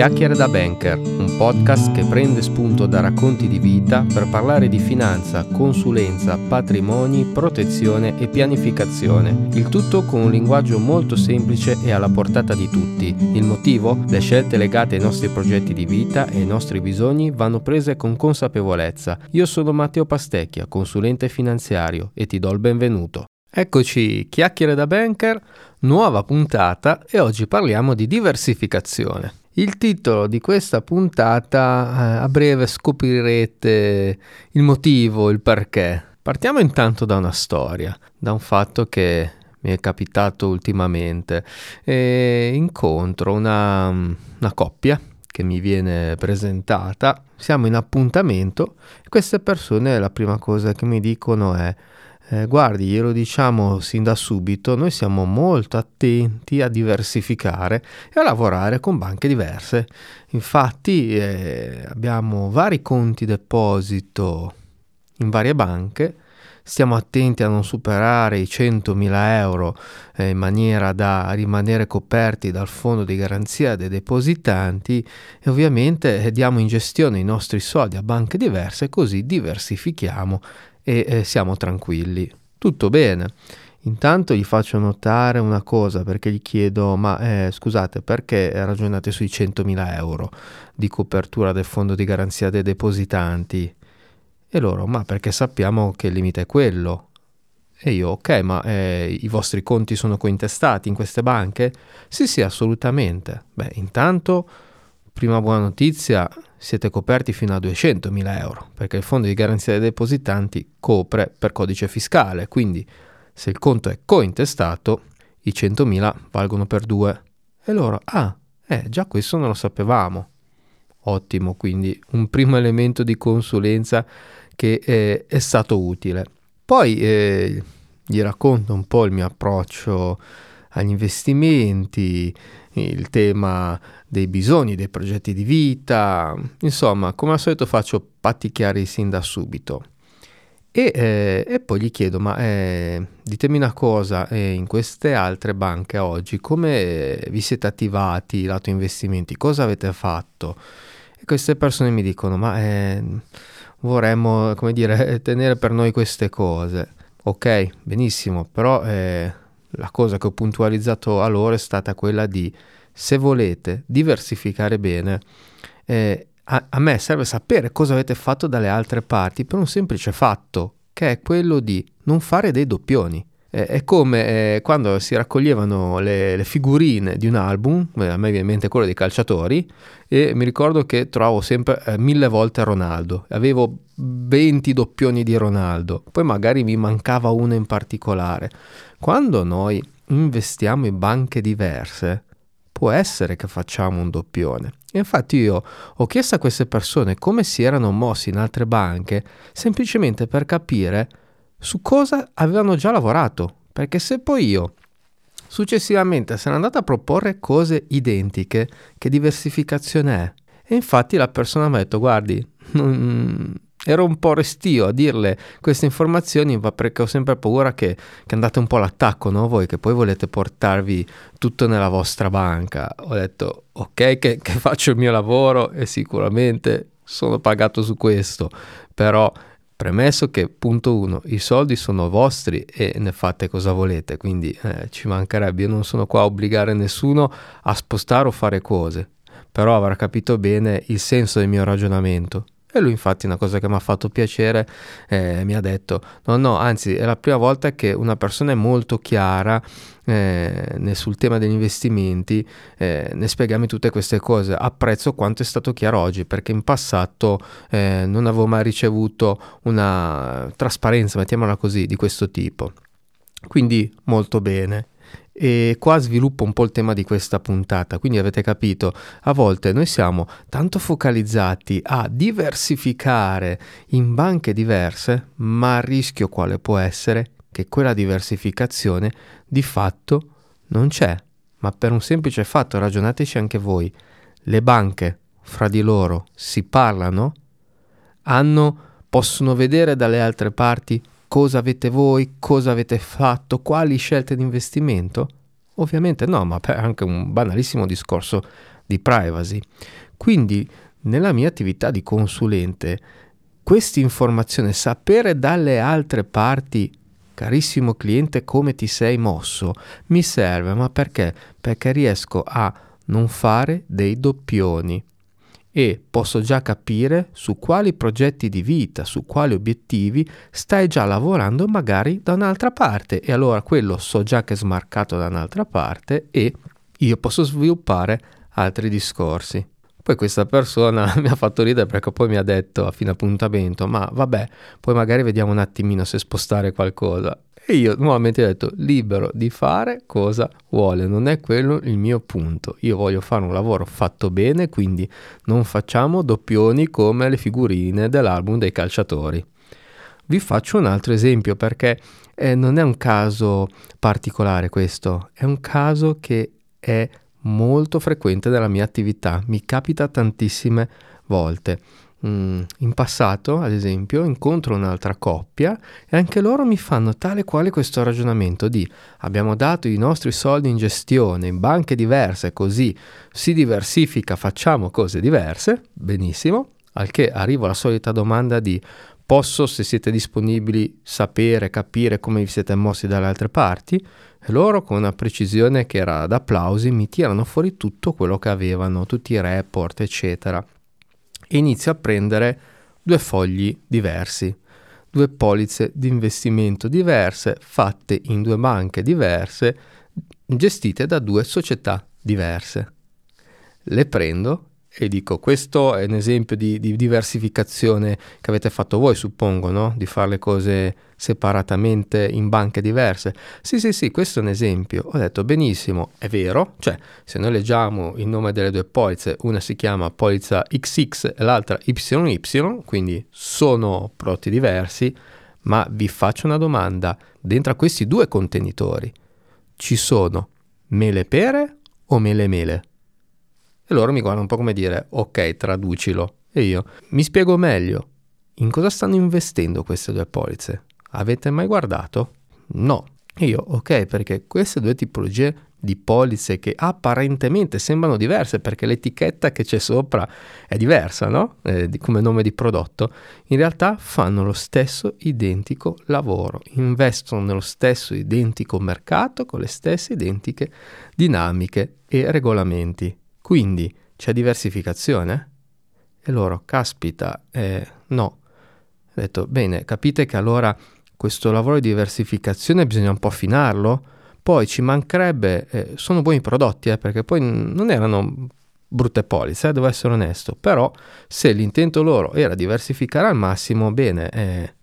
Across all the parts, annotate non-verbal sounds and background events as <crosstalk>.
Chiacchiere da Banker, un podcast che prende spunto da racconti di vita per parlare di finanza, consulenza, patrimoni, protezione e pianificazione. Il tutto con un linguaggio molto semplice e alla portata di tutti. Il motivo? Le scelte legate ai nostri progetti di vita e ai nostri bisogni vanno prese con consapevolezza. Io sono Matteo Pastecchia, consulente finanziario e ti do il benvenuto. Eccoci, chiacchiere da banker, nuova puntata e oggi parliamo di diversificazione. Il titolo di questa puntata, eh, a breve scoprirete il motivo, il perché. Partiamo intanto da una storia, da un fatto che mi è capitato ultimamente. E incontro una, una coppia che mi viene presentata, siamo in appuntamento e queste persone la prima cosa che mi dicono è eh, guardi, glielo diciamo sin da subito, noi siamo molto attenti a diversificare e a lavorare con banche diverse. Infatti eh, abbiamo vari conti deposito in varie banche, stiamo attenti a non superare i 100.000 euro eh, in maniera da rimanere coperti dal fondo di garanzia dei depositanti e ovviamente eh, diamo in gestione i nostri soldi a banche diverse così diversifichiamo e eh, siamo tranquilli. Tutto bene. Intanto gli faccio notare una cosa perché gli chiedo, ma eh, scusate, perché ragionate sui 100.000 euro di copertura del fondo di garanzia dei depositanti? E loro, ma perché sappiamo che il limite è quello. E io, ok, ma eh, i vostri conti sono cointestati in queste banche? Sì, sì, assolutamente. Beh, intanto, prima buona notizia, siete coperti fino a 200.000 euro, perché il fondo di garanzia dei depositanti copre per codice fiscale, quindi se il conto è cointestato, i 100.000 valgono per due. E loro, ah, eh, già questo non lo sapevamo. Ottimo, quindi un primo elemento di consulenza che eh, è stato utile. Poi eh, gli racconto un po' il mio approccio agli investimenti, il tema dei bisogni, dei progetti di vita, insomma, come al solito faccio patti chiari sin da subito. E, eh, e poi gli chiedo, ma eh, ditemi una cosa, eh, in queste altre banche oggi come vi siete attivati lato investimenti? Cosa avete fatto? E queste persone mi dicono, ma eh, vorremmo, come dire, <laughs> tenere per noi queste cose. Ok, benissimo, però eh, la cosa che ho puntualizzato a loro è stata quella di se volete diversificare bene, eh, a, a me serve sapere cosa avete fatto dalle altre parti per un semplice fatto, che è quello di non fare dei doppioni. Eh, è come eh, quando si raccoglievano le, le, figurine di un album, eh, a me viene in mente quello dei calciatori, e mi ricordo che trovavo sempre eh, mille volte Ronaldo. Avevo 20 doppioni di Ronaldo, poi magari mi mancava uno in particolare. Quando noi investiamo in banche diverse, può essere che facciamo un doppione. Infatti io ho chiesto a queste persone come si erano mossi in altre banche semplicemente per capire su cosa avevano già lavorato, perché se poi io successivamente sono andato a proporre cose identiche, che diversificazione è? E infatti la persona mi ha detto guardi, non, ero un po' restio a dirle queste informazioni perché ho sempre paura che, che andate un po' all'attacco, no? Voi che poi volete portarvi tutto nella vostra banca. Ho detto ok che, che faccio il mio lavoro e sicuramente sono pagato su questo, però premesso che punto uno i soldi sono vostri e ne fate cosa volete, quindi eh, ci mancherebbe, io non sono qua a obbligare nessuno a spostare o fare cose, però avrà capito bene il senso del mio ragionamento e lui infatti una cosa che mi ha fatto piacere eh, mi ha detto no no anzi è la prima volta che una persona è molto chiara eh, sul tema degli investimenti eh, ne spiegami tutte queste cose. Apprezzo quanto è stato chiaro oggi perché in passato eh, non avevo mai ricevuto una trasparenza mettiamola così di questo tipo. Quindi molto bene e qua sviluppo un po' il tema di questa puntata, quindi avete capito, a volte noi siamo tanto focalizzati a diversificare in banche diverse, ma il rischio quale può essere? Che quella diversificazione di fatto non c'è, ma per un semplice fatto, ragionateci anche voi, le banche fra di loro si parlano, hanno, possono vedere dalle altre parti cosa avete voi, cosa avete fatto, quali scelte di investimento? Ovviamente no, ma per anche un banalissimo discorso di privacy. Quindi nella mia attività di consulente, questa informazione, sapere dalle altre parti, carissimo cliente, come ti sei mosso, mi serve, ma perché? Perché riesco a non fare dei doppioni e posso già capire su quali progetti di vita, su quali obiettivi stai già lavorando magari da un'altra parte e allora quello so già che è smarcato da un'altra parte e io posso sviluppare altri discorsi. Poi questa persona <laughs> mi ha fatto ridere perché poi mi ha detto a fine appuntamento, ma vabbè, poi magari vediamo un attimino se spostare qualcosa. E io nuovamente ho detto libero di fare cosa vuole, non è quello il mio punto. Io voglio fare un lavoro fatto bene, quindi non facciamo doppioni come le figurine dell'album dei calciatori. Vi faccio un altro esempio perché eh, non è un caso particolare questo, è un caso che è molto frequente nella mia attività, mi capita tantissime volte. Mm, in passato, ad esempio, incontro un'altra coppia e anche loro mi fanno tale quale questo ragionamento di abbiamo dato i nostri soldi in gestione in banche diverse, così si diversifica, facciamo cose diverse, benissimo, al che arrivo alla solita domanda di posso, se siete disponibili, sapere, capire come vi siete mossi dalle altre parti? E loro, con una precisione che era ad applausi, mi tirano fuori tutto quello che avevano, tutti i report, eccetera e inizio a prendere due fogli diversi, due polizze di investimento diverse, fatte in due banche diverse, gestite da due società diverse. Le prendo e dico questo è un esempio di, di, diversificazione che avete fatto voi suppongo no? di fare le cose separatamente in banche diverse. Sì sì sì questo è un esempio. Ho detto benissimo è vero. Cioè se noi leggiamo il nome delle due polizze una si chiama polizza XX e l'altra YY quindi sono prodotti diversi ma vi faccio una domanda. Dentro a questi due contenitori ci sono mele pere o mele mele e loro mi guardano un po' come dire, ok, traducilo. E io mi spiego meglio. In cosa stanno investendo queste due polizze? Avete mai guardato? No. E io, ok, perché queste due tipologie di polizze che apparentemente sembrano diverse perché l'etichetta che c'è sopra è diversa, no? Eh, come nome di prodotto, in realtà fanno lo stesso identico lavoro, investono nello stesso identico mercato con le stesse identiche dinamiche e regolamenti. Quindi c'è diversificazione? E loro, caspita, eh, no. Ho detto, bene, capite che allora questo lavoro di diversificazione bisogna un po' affinarlo? Poi ci mancherebbe, eh, sono buoni prodotti, eh, perché poi non erano brutte polizze, eh, devo essere onesto, però se l'intento loro era diversificare al massimo, bene, eh,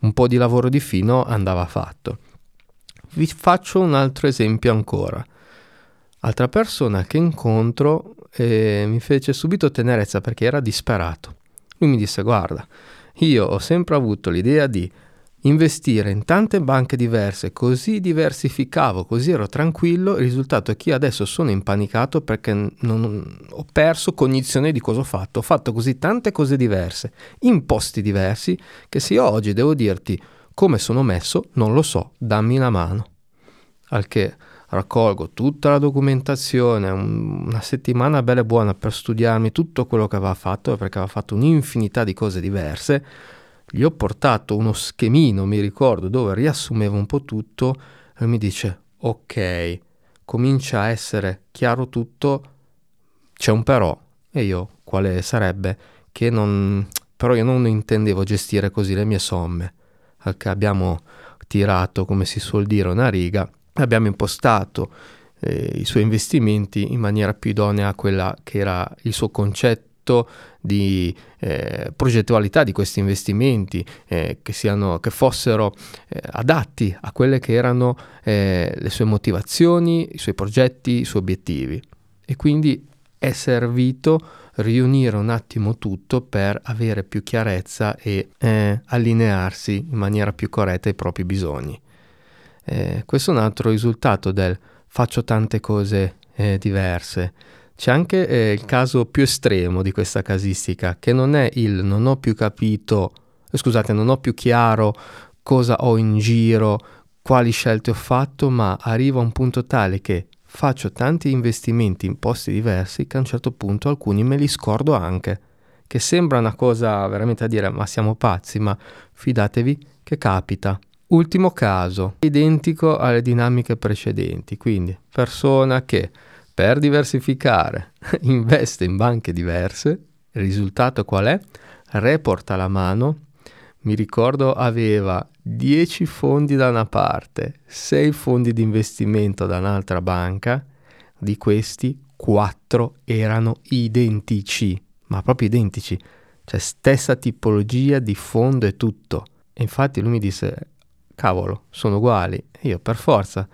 un po' di lavoro di fino andava fatto. Vi faccio un altro esempio ancora. Altra persona che incontro eh, mi fece subito tenerezza perché era disperato. Lui mi disse guarda, io ho sempre avuto l'idea di investire in tante banche diverse, così diversificavo, così ero tranquillo, il risultato è che adesso sono impanicato perché non, ho perso cognizione di cosa ho fatto, ho fatto così tante cose diverse, in posti diversi, che se io oggi devo dirti come sono messo, non lo so, dammi una mano. Al che raccolgo tutta la documentazione, un, una settimana bella e buona per studiarmi tutto quello che aveva fatto, perché aveva fatto un'infinità di cose diverse. Gli ho portato uno schemino, mi ricordo, dove riassumevo un po' tutto e mi dice, ok, comincia a essere chiaro tutto, c'è un però. E io, quale sarebbe? Che non... però io non intendevo gestire così le mie somme. Perché abbiamo tirato, come si suol dire, una riga abbiamo impostato eh, i suoi investimenti in maniera più idonea a quella che era il suo concetto di eh, progettualità di questi investimenti eh, che, siano, che fossero eh, adatti a quelle che erano eh, le sue motivazioni, i suoi progetti, i suoi obiettivi. E quindi è servito riunire un attimo tutto per avere più chiarezza e eh, allinearsi in maniera più corretta ai propri bisogni. Eh, questo è un altro risultato del faccio tante cose eh, diverse. C'è anche eh, il caso più estremo di questa casistica, che non è il non ho più capito, eh, scusate, non ho più chiaro cosa ho in giro, quali scelte ho fatto, ma arriva a un punto tale che faccio tanti investimenti in posti diversi che a un certo punto alcuni me li scordo anche, che sembra una cosa veramente a dire ma siamo pazzi, ma fidatevi che capita. Ultimo caso, identico alle dinamiche precedenti, quindi persona che per diversificare <laughs> investe in banche diverse, il risultato qual è? Report alla mano, mi ricordo aveva 10 fondi da una parte, 6 fondi di investimento da un'altra banca, di questi 4 erano identici, ma proprio identici, cioè stessa tipologia di fondo e tutto. E infatti lui mi disse, cavolo, sono uguali. Io per forza,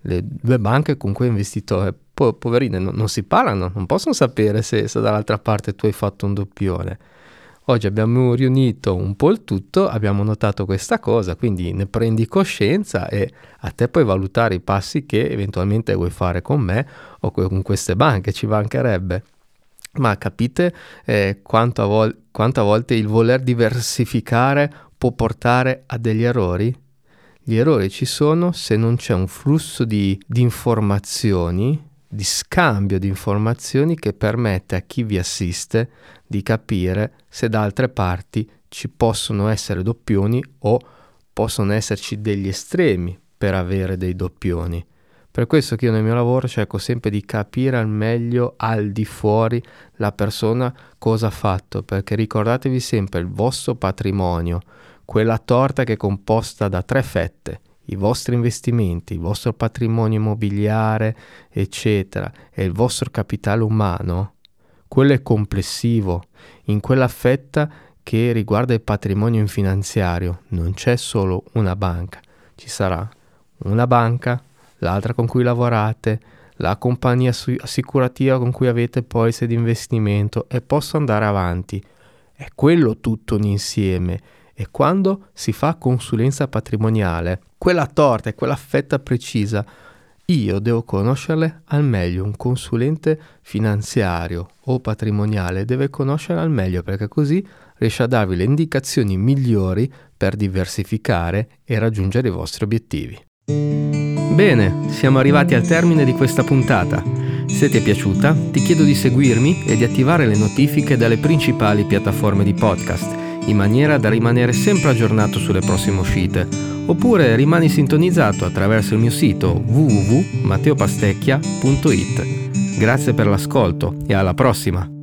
le due banche con cui ho investito, eh, po- poverine, non, non, si parlano, non possono sapere se, se dall'altra parte tu hai fatto un doppione. Oggi abbiamo riunito un po' il tutto, abbiamo notato questa cosa, quindi ne prendi coscienza e a te puoi valutare i passi che eventualmente vuoi fare con me o con queste banche, ci mancherebbe. Ma capite eh, quanto, a vol- quanto a volte il voler diversificare può portare a degli errori? Gli errori ci sono se non c'è un flusso di, di informazioni di scambio di informazioni che permette a chi vi assiste di capire se da altre parti ci possono essere doppioni o possono esserci degli estremi per avere dei doppioni. Per questo che io nel mio lavoro cerco sempre di capire al meglio al di fuori la persona cosa ha fatto, perché ricordatevi sempre il vostro patrimonio, quella torta che è composta da tre fette, i vostri investimenti, il vostro patrimonio immobiliare, eccetera, e il vostro capitale umano, quello è complessivo. In quella fetta che riguarda il patrimonio finanziario non c'è solo una banca, ci sarà una banca, l'altra con cui lavorate, la compagnia assicurativa con cui avete polizze di investimento e posso andare avanti. È quello tutto un insieme e quando si fa consulenza patrimoniale, quella torta e quella fetta precisa, io devo conoscerle al meglio. Un consulente finanziario o patrimoniale deve conoscerle al meglio perché così riesce a darvi le indicazioni migliori per diversificare e raggiungere i vostri obiettivi. Bene, siamo arrivati al termine di questa puntata. Se ti è piaciuta, ti chiedo di seguirmi e di attivare le notifiche dalle principali piattaforme di podcast in maniera da rimanere sempre aggiornato sulle prossime uscite, oppure rimani sintonizzato attraverso il mio sito www.matteopastecchia.it. Grazie per l'ascolto e alla prossima!